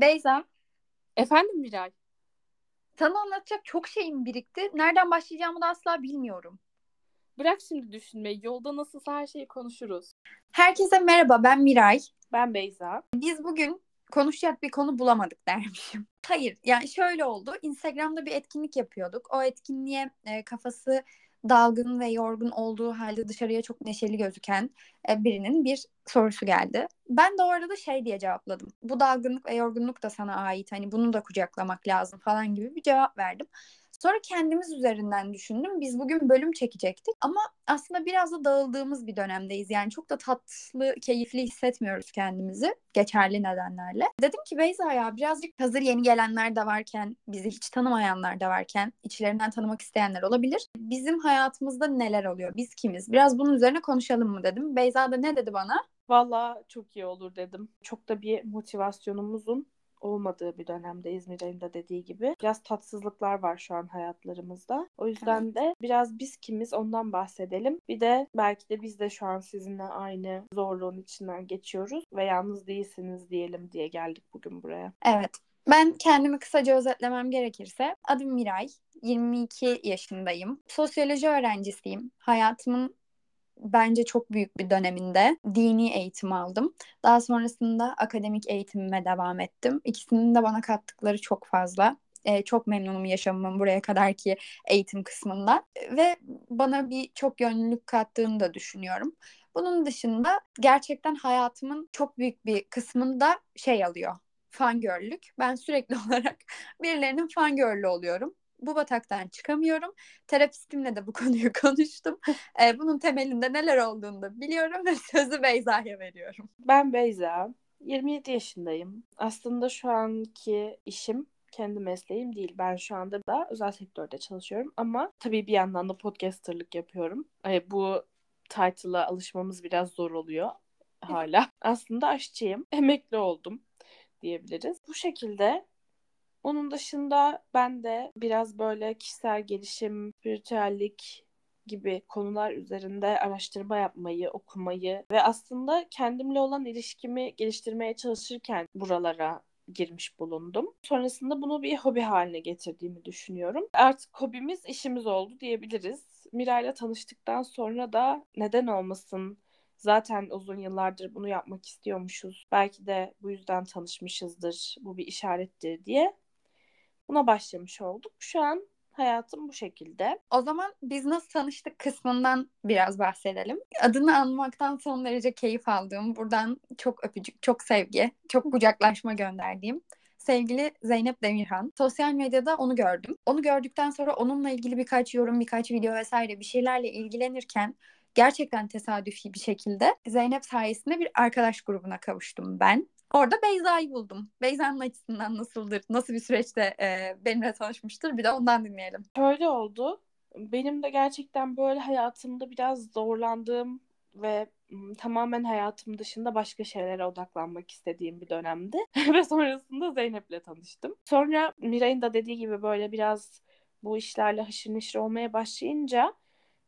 Beyza, Efendim Miray? sana anlatacak çok şeyim birikti. Nereden başlayacağımı da asla bilmiyorum. Bırak şimdi düşünmeyi. Yolda nasılsa her şeyi konuşuruz. Herkese merhaba, ben Miray. Ben Beyza. Biz bugün konuşacak bir konu bulamadık dermişim. Hayır, yani şöyle oldu. Instagram'da bir etkinlik yapıyorduk. O etkinliğe e, kafası dalgın ve yorgun olduğu halde dışarıya çok neşeli gözüken e, birinin bir sorusu geldi. Ben de orada da şey diye cevapladım. Bu dalgınlık ve yorgunluk da sana ait. Hani bunu da kucaklamak lazım falan gibi bir cevap verdim. Sonra kendimiz üzerinden düşündüm. Biz bugün bölüm çekecektik ama aslında biraz da dağıldığımız bir dönemdeyiz. Yani çok da tatlı, keyifli hissetmiyoruz kendimizi geçerli nedenlerle. Dedim ki Beyza ya birazcık hazır yeni gelenler de varken, bizi hiç tanımayanlar da varken, içlerinden tanımak isteyenler olabilir. Bizim hayatımızda neler oluyor? Biz kimiz? Biraz bunun üzerine konuşalım mı dedim. Beyza da ne dedi bana? Valla çok iyi olur dedim. Çok da bir motivasyonumuzun olmadığı bir dönemde İzmir'in de dediği gibi. Biraz tatsızlıklar var şu an hayatlarımızda. O yüzden Evet. de biraz biz kimiz ondan bahsedelim. Bir de belki de biz de şu an sizinle aynı zorluğun içinden geçiyoruz ve yalnız değilsiniz diyelim diye geldik bugün buraya. Evet. Ben kendimi kısaca özetlemem gerekirse adım Miray, 22 yaşındayım. Sosyoloji öğrencisiyim. Hayatımın bence çok büyük bir döneminde dini eğitim aldım. Daha sonrasında akademik eğitimime devam ettim. İkisinin de bana kattıkları çok fazla. Ee, çok memnunum yaşamımın buraya kadarki eğitim kısmından ve bana bir çok yönlülük kattığını da düşünüyorum. Bunun dışında gerçekten hayatımın çok büyük bir kısmında şey alıyor. Fangörlük. Ben sürekli olarak birilerinin fangörlü oluyorum. Bu bataktan çıkamıyorum. Terapistimle de bu konuyu konuştum. Ee, bunun temelinde neler olduğunu da biliyorum ve sözü Beyza'ya veriyorum. Ben Beyza, 27 yaşındayım. Aslında şu anki işim kendi mesleğim değil. Ben şu anda da özel sektörde çalışıyorum ama tabii bir yandan da podcasterlık yapıyorum. Ay, bu title'a alışmamız biraz zor oluyor hala. Aslında aşçıyım. Emekli oldum diyebiliriz. Bu şekilde onun dışında ben de biraz böyle kişisel gelişim, spiritüellik gibi konular üzerinde araştırma yapmayı, okumayı ve aslında kendimle olan ilişkimi geliştirmeye çalışırken buralara girmiş bulundum. Sonrasında bunu bir hobi haline getirdiğimi düşünüyorum. Artık hobimiz işimiz oldu diyebiliriz. Miray'la tanıştıktan sonra da neden olmasın Zaten uzun yıllardır bunu yapmak istiyormuşuz. Belki de bu yüzden tanışmışızdır. Bu bir işarettir diye. Buna başlamış olduk. Şu an hayatım bu şekilde. O zaman biz nasıl tanıştık kısmından biraz bahsedelim. Adını anmaktan son derece keyif aldığım, buradan çok öpücük, çok sevgi, çok kucaklaşma gönderdiğim sevgili Zeynep Demirhan. Sosyal medyada onu gördüm. Onu gördükten sonra onunla ilgili birkaç yorum, birkaç video vesaire bir şeylerle ilgilenirken gerçekten tesadüfi bir şekilde Zeynep sayesinde bir arkadaş grubuna kavuştum ben. Orada Beyza'yı buldum. Beyza'nın açısından nasıldır, nasıl bir süreçte e, benimle tanışmıştır bir de ondan dinleyelim. Şöyle oldu. Benim de gerçekten böyle hayatımda biraz zorlandığım ve tamamen hayatım dışında başka şeylere odaklanmak istediğim bir dönemdi. ve sonrasında Zeynep'le tanıştım. Sonra Miray'ın da dediği gibi böyle biraz bu işlerle haşır neşir olmaya başlayınca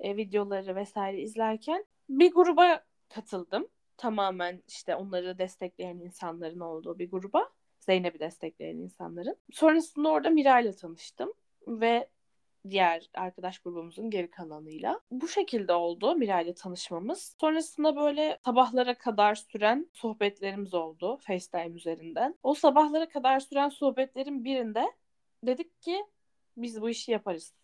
e, videoları vesaire izlerken bir gruba katıldım. Tamamen işte onları destekleyen insanların olduğu bir gruba. Zeynep'i destekleyen insanların. Sonrasında orada Miray'la tanıştım ve diğer arkadaş grubumuzun geri kalanıyla. Bu şekilde oldu Miray'la tanışmamız. Sonrasında böyle sabahlara kadar süren sohbetlerimiz oldu FaceTime üzerinden. O sabahlara kadar süren sohbetlerin birinde dedik ki biz bu işi yaparız.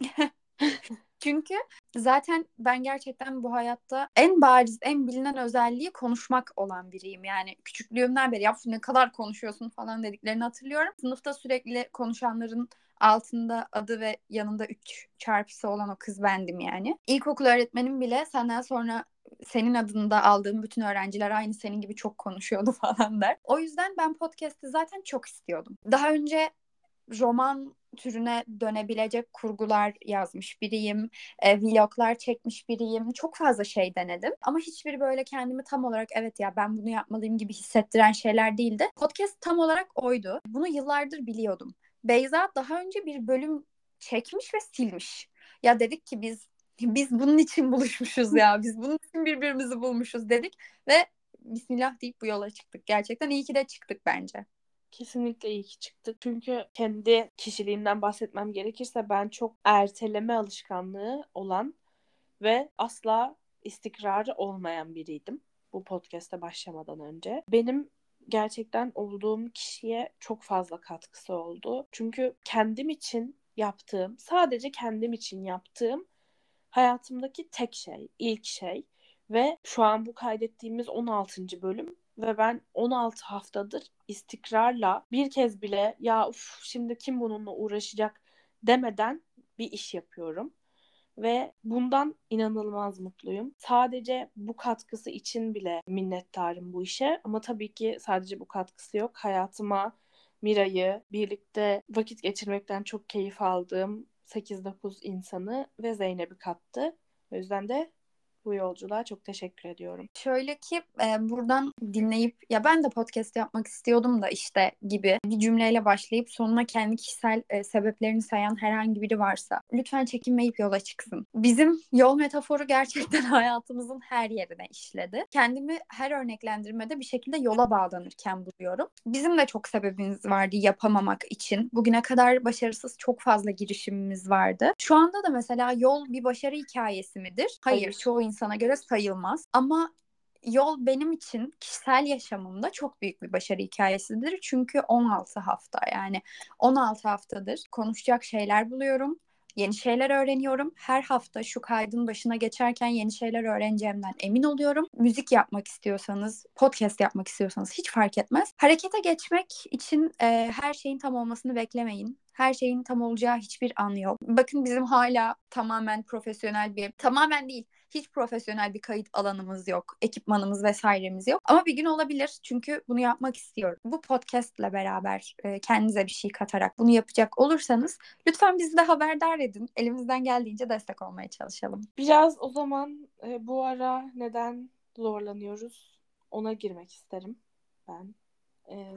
Çünkü zaten ben gerçekten bu hayatta en bariz, en bilinen özelliği konuşmak olan biriyim. Yani küçüklüğümden beri ya ne kadar konuşuyorsun falan dediklerini hatırlıyorum. Sınıfta sürekli konuşanların altında adı ve yanında üç çarpısı olan o kız bendim yani. İlkokul öğretmenim bile senden sonra senin adında aldığım bütün öğrenciler aynı senin gibi çok konuşuyordu falan der. O yüzden ben podcast'i zaten çok istiyordum. Daha önce roman türüne dönebilecek kurgular yazmış biriyim. E, vloglar çekmiş biriyim. Çok fazla şey denedim. Ama hiçbiri böyle kendimi tam olarak evet ya ben bunu yapmalıyım gibi hissettiren şeyler değildi. Podcast tam olarak oydu. Bunu yıllardır biliyordum. Beyza daha önce bir bölüm çekmiş ve silmiş. Ya dedik ki biz biz bunun için buluşmuşuz ya. Biz bunun için birbirimizi bulmuşuz dedik ve Bismillah deyip bu yola çıktık. Gerçekten iyi ki de çıktık bence. Kesinlikle iyi ki çıktık. Çünkü kendi kişiliğimden bahsetmem gerekirse ben çok erteleme alışkanlığı olan ve asla istikrarı olmayan biriydim bu podcast'e başlamadan önce. Benim gerçekten olduğum kişiye çok fazla katkısı oldu. Çünkü kendim için yaptığım, sadece kendim için yaptığım hayatımdaki tek şey, ilk şey ve şu an bu kaydettiğimiz 16. bölüm ve ben 16 haftadır istikrarla bir kez bile ya uf şimdi kim bununla uğraşacak demeden bir iş yapıyorum. Ve bundan inanılmaz mutluyum. Sadece bu katkısı için bile minnettarım bu işe. Ama tabii ki sadece bu katkısı yok. Hayatıma Mira'yı, birlikte vakit geçirmekten çok keyif aldığım 8-9 insanı ve Zeynep'i kattı. O yüzden de bu yolculuğa çok teşekkür ediyorum. Şöyle ki e, buradan dinleyip ya ben de podcast yapmak istiyordum da işte gibi bir cümleyle başlayıp sonuna kendi kişisel e, sebeplerini sayan herhangi biri varsa lütfen çekinmeyip yola çıksın. Bizim yol metaforu gerçekten hayatımızın her yerine işledi. Kendimi her örneklendirmede bir şekilde yola bağlanırken buluyorum. Bizim de çok sebebimiz vardı yapamamak için. Bugüne kadar başarısız çok fazla girişimimiz vardı. Şu anda da mesela yol bir başarı hikayesi midir? Hayır, Hayır. çoğu insana göre sayılmaz. Ama yol benim için kişisel yaşamımda çok büyük bir başarı hikayesidir. Çünkü 16 hafta yani 16 haftadır konuşacak şeyler buluyorum. Yeni şeyler öğreniyorum. Her hafta şu kaydın başına geçerken yeni şeyler öğreneceğimden emin oluyorum. Müzik yapmak istiyorsanız, podcast yapmak istiyorsanız hiç fark etmez. Harekete geçmek için e, her şeyin tam olmasını beklemeyin her şeyin tam olacağı hiçbir an yok. Bakın bizim hala tamamen profesyonel bir, tamamen değil, hiç profesyonel bir kayıt alanımız yok. Ekipmanımız vesairemiz yok. Ama bir gün olabilir. Çünkü bunu yapmak istiyorum. Bu podcastle beraber e, kendinize bir şey katarak bunu yapacak olursanız lütfen bizi de haberdar edin. Elimizden geldiğince destek olmaya çalışalım. Biraz o zaman e, bu ara neden zorlanıyoruz ona girmek isterim ben.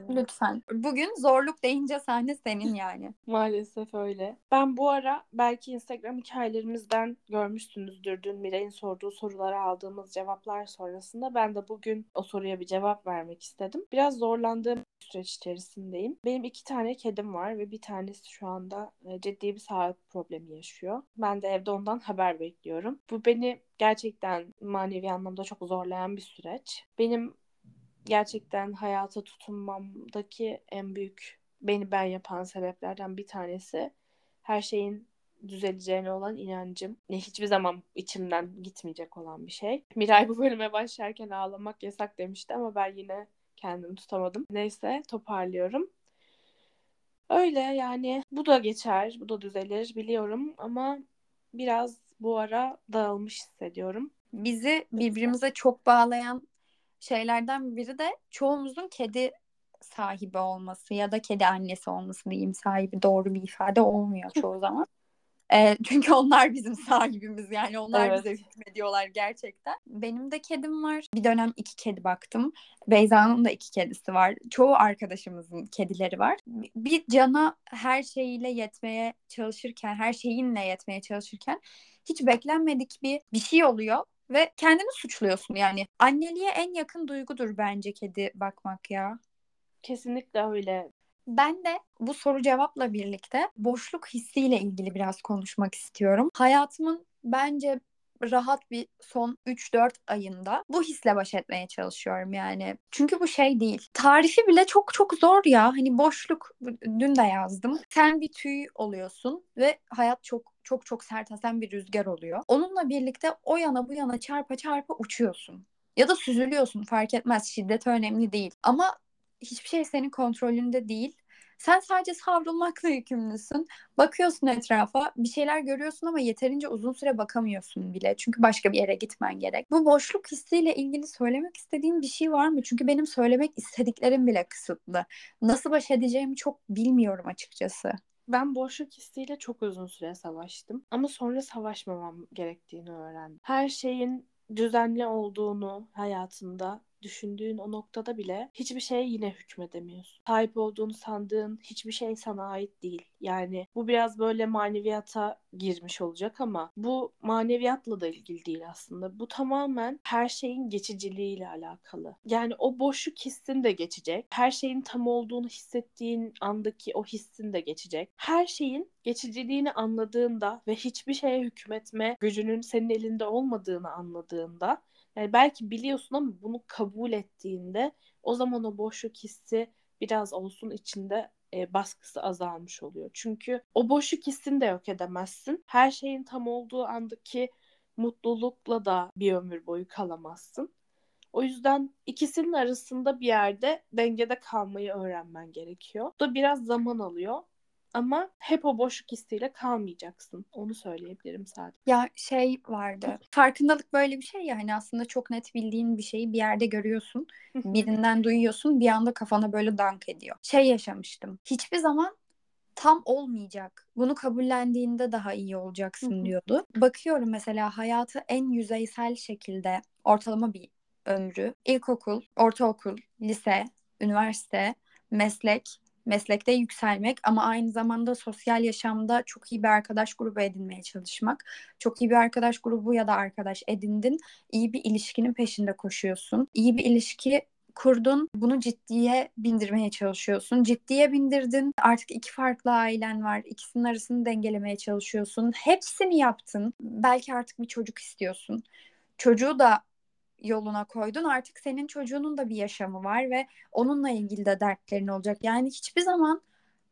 Lütfen. Bugün zorluk deyince sahne senin yani. Maalesef öyle. Ben bu ara belki Instagram hikayelerimizden görmüşsünüzdür dün Miray'ın sorduğu sorulara aldığımız cevaplar sonrasında ben de bugün o soruya bir cevap vermek istedim. Biraz zorlandığım süreç içerisindeyim. Benim iki tane kedim var ve bir tanesi şu anda e, ciddi bir sağlık problemi yaşıyor. Ben de evde ondan haber bekliyorum. Bu beni gerçekten manevi anlamda çok zorlayan bir süreç. Benim gerçekten hayata tutunmamdaki en büyük beni ben yapan sebeplerden bir tanesi her şeyin düzeleceğine olan inancım. Ne hiçbir zaman içimden gitmeyecek olan bir şey. Miray bu bölüme başlarken ağlamak yasak demişti ama ben yine kendimi tutamadım. Neyse toparlıyorum. Öyle yani bu da geçer, bu da düzelir biliyorum ama biraz bu ara dağılmış hissediyorum. Bizi birbirimize çok bağlayan şeylerden biri de çoğumuzun kedi sahibi olması ya da kedi annesi olması diyeyim sahibi doğru bir ifade olmuyor çoğu zaman. E, çünkü onlar bizim sahibimiz yani onlar evet. bize hükmediyorlar gerçekten. Benim de kedim var. Bir dönem iki kedi baktım. Beyza'nın da iki kedisi var. Çoğu arkadaşımızın kedileri var. Bir cana her şeyiyle yetmeye çalışırken, her şeyinle yetmeye çalışırken hiç beklenmedik bir bir şey oluyor ve kendini suçluyorsun yani. Anneliğe en yakın duygudur bence kedi bakmak ya. Kesinlikle öyle. Ben de bu soru cevapla birlikte boşluk hissiyle ilgili biraz konuşmak istiyorum. Hayatımın bence rahat bir son 3-4 ayında bu hisle baş etmeye çalışıyorum yani. Çünkü bu şey değil. Tarifi bile çok çok zor ya. Hani boşluk dün de yazdım. Sen bir tüy oluyorsun ve hayat çok çok çok sert esen bir rüzgar oluyor. Onunla birlikte o yana bu yana çarpa çarpa uçuyorsun. Ya da süzülüyorsun fark etmez şiddet önemli değil. Ama hiçbir şey senin kontrolünde değil sen sadece savrulmakla yükümlüsün. Bakıyorsun etrafa, bir şeyler görüyorsun ama yeterince uzun süre bakamıyorsun bile. Çünkü başka bir yere gitmen gerek. Bu boşluk hissiyle ilgili söylemek istediğin bir şey var mı? Çünkü benim söylemek istediklerim bile kısıtlı. Nasıl baş edeceğimi çok bilmiyorum açıkçası. Ben boşluk hissiyle çok uzun süre savaştım. Ama sonra savaşmamam gerektiğini öğrendim. Her şeyin düzenli olduğunu hayatında düşündüğün o noktada bile hiçbir şeye yine hükmedemiyorsun. Sahip olduğunu sandığın hiçbir şey sana ait değil. Yani bu biraz böyle maneviyata girmiş olacak ama bu maneviyatla da ilgili değil aslında. Bu tamamen her şeyin geçiciliğiyle alakalı. Yani o boşluk hissin de geçecek. Her şeyin tam olduğunu hissettiğin andaki o hissin de geçecek. Her şeyin geçiciliğini anladığında ve hiçbir şeye hükmetme gücünün senin elinde olmadığını anladığında yani belki biliyorsun ama bunu kabul ettiğinde o zaman o boşluk hissi biraz olsun içinde e, baskısı azalmış oluyor. Çünkü o boşluk hissini de yok edemezsin. Her şeyin tam olduğu andaki mutlulukla da bir ömür boyu kalamazsın. O yüzden ikisinin arasında bir yerde dengede kalmayı öğrenmen gerekiyor. Bu da biraz zaman alıyor. Ama hep o boşluk hissiyle kalmayacaksın. Onu söyleyebilirim sadece. Ya şey vardı. Farkındalık böyle bir şey ya hani aslında çok net bildiğin bir şeyi bir yerde görüyorsun. birinden duyuyorsun bir anda kafana böyle dank ediyor. Şey yaşamıştım. Hiçbir zaman tam olmayacak. Bunu kabullendiğinde daha iyi olacaksın diyordu. Bakıyorum mesela hayatı en yüzeysel şekilde ortalama bir ömrü. İlkokul, ortaokul, lise, üniversite, meslek, meslekte yükselmek ama aynı zamanda sosyal yaşamda çok iyi bir arkadaş grubu edinmeye çalışmak. Çok iyi bir arkadaş grubu ya da arkadaş edindin. iyi bir ilişkinin peşinde koşuyorsun. İyi bir ilişki kurdun. Bunu ciddiye bindirmeye çalışıyorsun. Ciddiye bindirdin. Artık iki farklı ailen var. İkisinin arasını dengelemeye çalışıyorsun. Hepsini yaptın. Belki artık bir çocuk istiyorsun. Çocuğu da yoluna koydun. Artık senin çocuğunun da bir yaşamı var ve onunla ilgili de dertlerin olacak. Yani hiçbir zaman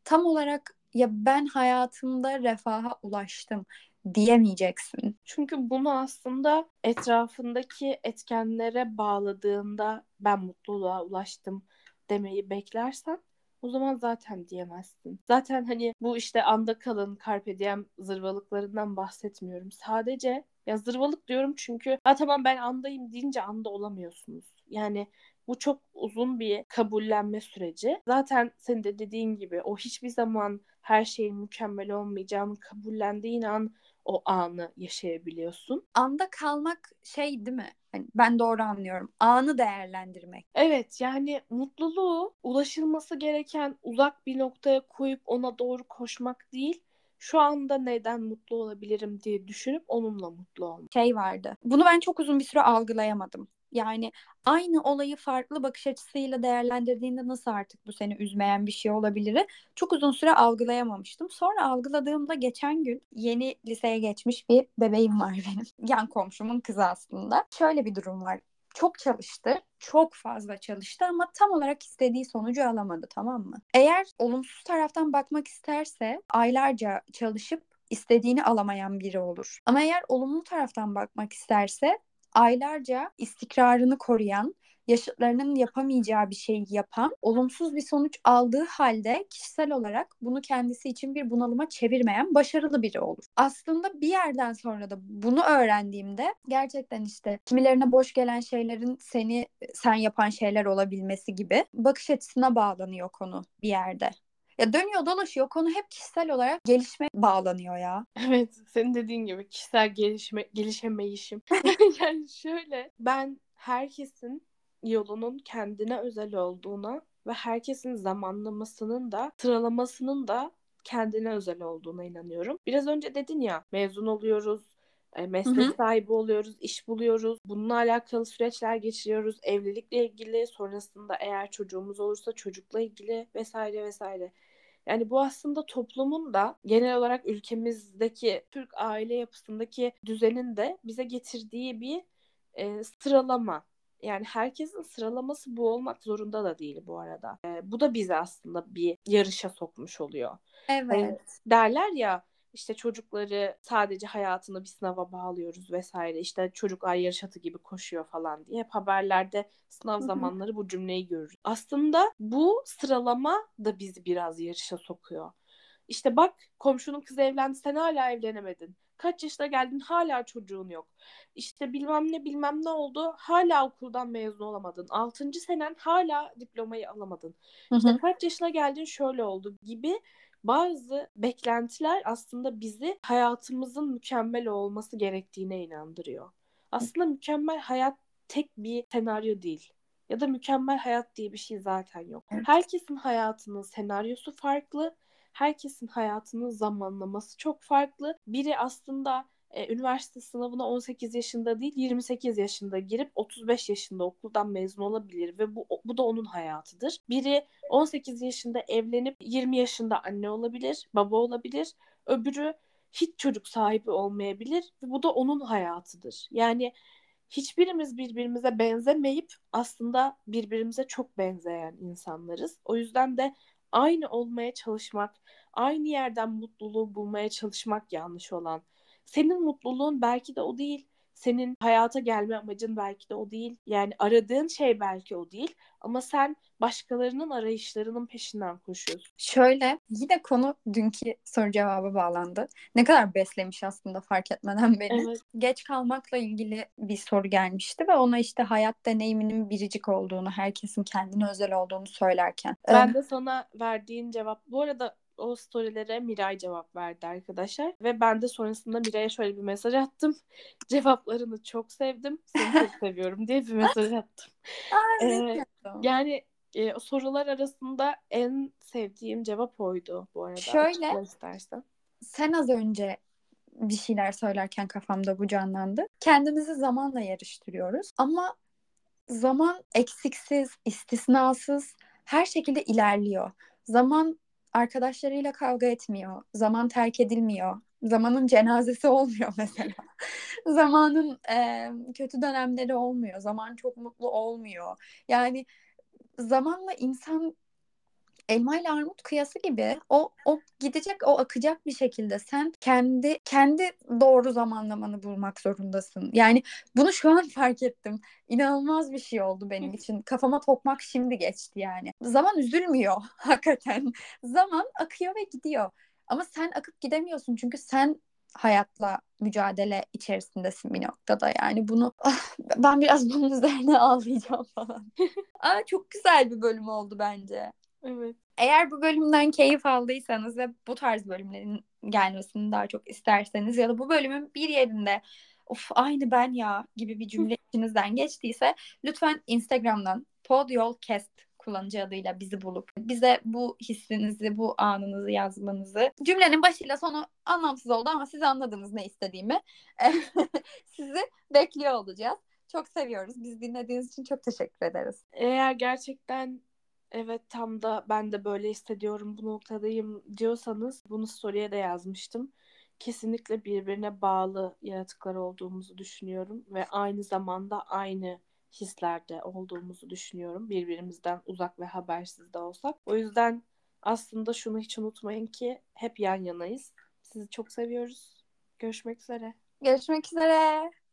tam olarak ya ben hayatımda refaha ulaştım diyemeyeceksin. Çünkü bunu aslında etrafındaki etkenlere bağladığında ben mutluluğa ulaştım demeyi beklersen o zaman zaten diyemezsin. Zaten hani bu işte anda kalın, carpe diem zırvalıklarından bahsetmiyorum. Sadece ya zırvalık diyorum çünkü ha tamam ben andayım deyince anda olamıyorsunuz. Yani bu çok uzun bir kabullenme süreci. Zaten senin de dediğin gibi o hiçbir zaman her şeyin mükemmel olmayacağını kabullendiğin an o anı yaşayabiliyorsun. Anda kalmak şey değil mi? Hani ben doğru anlıyorum. Anı değerlendirmek. Evet yani mutluluğu ulaşılması gereken uzak bir noktaya koyup ona doğru koşmak değil şu anda neden mutlu olabilirim diye düşünüp onunla mutlu olmak. Şey vardı. Bunu ben çok uzun bir süre algılayamadım. Yani aynı olayı farklı bakış açısıyla değerlendirdiğinde nasıl artık bu seni üzmeyen bir şey olabilir? Çok uzun süre algılayamamıştım. Sonra algıladığımda geçen gün yeni liseye geçmiş bir bebeğim var benim. Yan komşumun kızı aslında. Şöyle bir durum var çok çalıştı. Çok fazla çalıştı ama tam olarak istediği sonucu alamadı tamam mı? Eğer olumsuz taraftan bakmak isterse aylarca çalışıp istediğini alamayan biri olur. Ama eğer olumlu taraftan bakmak isterse aylarca istikrarını koruyan, yaşıtlarının yapamayacağı bir şeyi yapan, olumsuz bir sonuç aldığı halde kişisel olarak bunu kendisi için bir bunalıma çevirmeyen başarılı biri olur. Aslında bir yerden sonra da bunu öğrendiğimde gerçekten işte kimilerine boş gelen şeylerin seni sen yapan şeyler olabilmesi gibi bakış açısına bağlanıyor konu bir yerde. Ya dönüyor dolaşıyor konu hep kişisel olarak gelişme bağlanıyor ya. Evet senin dediğin gibi kişisel gelişme gelişemeyişim. yani şöyle ben herkesin yolunun kendine özel olduğuna ve herkesin zamanlamasının da sıralamasının da kendine özel olduğuna inanıyorum. Biraz önce dedin ya mezun oluyoruz, e, meslek hı hı. sahibi oluyoruz, iş buluyoruz. Bununla alakalı süreçler geçiriyoruz. Evlilikle ilgili, sonrasında eğer çocuğumuz olursa çocukla ilgili vesaire vesaire. Yani bu aslında toplumun da genel olarak ülkemizdeki Türk aile yapısındaki düzenin de bize getirdiği bir e, sıralama. Yani herkesin sıralaması bu olmak zorunda da değil bu arada. E, bu da bizi aslında bir yarışa sokmuş oluyor. Evet. Yani derler ya işte çocukları sadece hayatını bir sınava bağlıyoruz vesaire. İşte çocuk ay yarış atı gibi koşuyor falan diye hep haberlerde sınav zamanları bu cümleyi görürüz. Aslında bu sıralama da bizi biraz yarışa sokuyor. İşte bak komşunun kızı evlendi sen hala evlenemedin. Kaç yaşına geldin hala çocuğun yok. İşte bilmem ne bilmem ne oldu hala okuldan mezun olamadın. Altıncı senen hala diplomayı alamadın. İşte kaç yaşına geldin şöyle oldu gibi bazı beklentiler aslında bizi hayatımızın mükemmel olması gerektiğine inandırıyor. Aslında mükemmel hayat tek bir senaryo değil. ya da mükemmel hayat diye bir şey zaten yok. Herkesin hayatının senaryosu farklı. Herkesin hayatının zamanlaması çok farklı. Biri aslında e, üniversite sınavına 18 yaşında değil 28 yaşında girip 35 yaşında okuldan mezun olabilir ve bu bu da onun hayatıdır. Biri 18 yaşında evlenip 20 yaşında anne olabilir, baba olabilir. Öbürü hiç çocuk sahibi olmayabilir ve bu da onun hayatıdır. Yani hiçbirimiz birbirimize benzemeyip aslında birbirimize çok benzeyen insanlarız. O yüzden de aynı olmaya çalışmak, aynı yerden mutluluğu bulmaya çalışmak yanlış olan. Senin mutluluğun belki de o değil. Senin hayata gelme amacın belki de o değil. Yani aradığın şey belki o değil. Ama sen başkalarının arayışlarının peşinden koşuyorsun. Şöyle yine konu dünkü soru cevaba bağlandı. Ne kadar beslemiş aslında fark etmeden beni. Evet. Geç kalmakla ilgili bir soru gelmişti ve ona işte hayat deneyiminin biricik olduğunu, herkesin kendine özel olduğunu söylerken. Ben de sana verdiğin cevap bu arada o storylere Miray cevap verdi arkadaşlar. Ve ben de sonrasında Miray'a şöyle bir mesaj attım. Cevaplarını çok sevdim. Seni çok seviyorum diye bir mesaj attım. Ee, yani e, sorular arasında en sevdiğim cevap oydu bu arada. Şöyle- istersen. Sen az önce bir şeyler söylerken kafamda bu canlandı. Kendimizi zamanla yarıştırıyoruz ama zaman eksiksiz, istisnasız her şekilde ilerliyor. Zaman arkadaşlarıyla kavga etmiyor. Zaman terk edilmiyor. Zamanın cenazesi olmuyor mesela. Zamanın e, kötü dönemleri olmuyor. Zaman çok mutlu olmuyor. Yani zamanla insan elma ile armut kıyası gibi o o gidecek o akacak bir şekilde sen kendi kendi doğru zamanlamanı bulmak zorundasın. Yani bunu şu an fark ettim. İnanılmaz bir şey oldu benim için. Kafama tokmak şimdi geçti yani. Zaman üzülmüyor hakikaten. Zaman akıyor ve gidiyor. Ama sen akıp gidemiyorsun çünkü sen hayatla mücadele içerisindesin bir noktada yani bunu Ah, ben biraz bunun üzerine ağlayacağım falan. Aa, çok güzel bir bölüm oldu bence. Evet. Eğer bu bölümden keyif aldıysanız ve bu tarz bölümlerin gelmesini daha çok isterseniz ya da bu bölümün bir yerinde of aynı ben ya gibi bir cümle içinizden geçtiyse lütfen Instagram'dan podyolcast kullanıcı adıyla bizi bulup bize bu hissinizi, bu anınızı yazmanızı cümlenin başıyla sonu anlamsız oldu ama siz anladınız ne istediğimi. Sizi bekliyor olacağız. Çok seviyoruz. Biz dinlediğiniz için çok teşekkür ederiz. Eğer gerçekten evet tam da ben de böyle hissediyorum bu noktadayım diyorsanız bunu story'e de yazmıştım. Kesinlikle birbirine bağlı yaratıklar olduğumuzu düşünüyorum ve aynı zamanda aynı hislerde olduğumuzu düşünüyorum. Birbirimizden uzak ve habersiz de olsak. O yüzden aslında şunu hiç unutmayın ki hep yan yanayız. Sizi çok seviyoruz. Görüşmek üzere. Görüşmek üzere.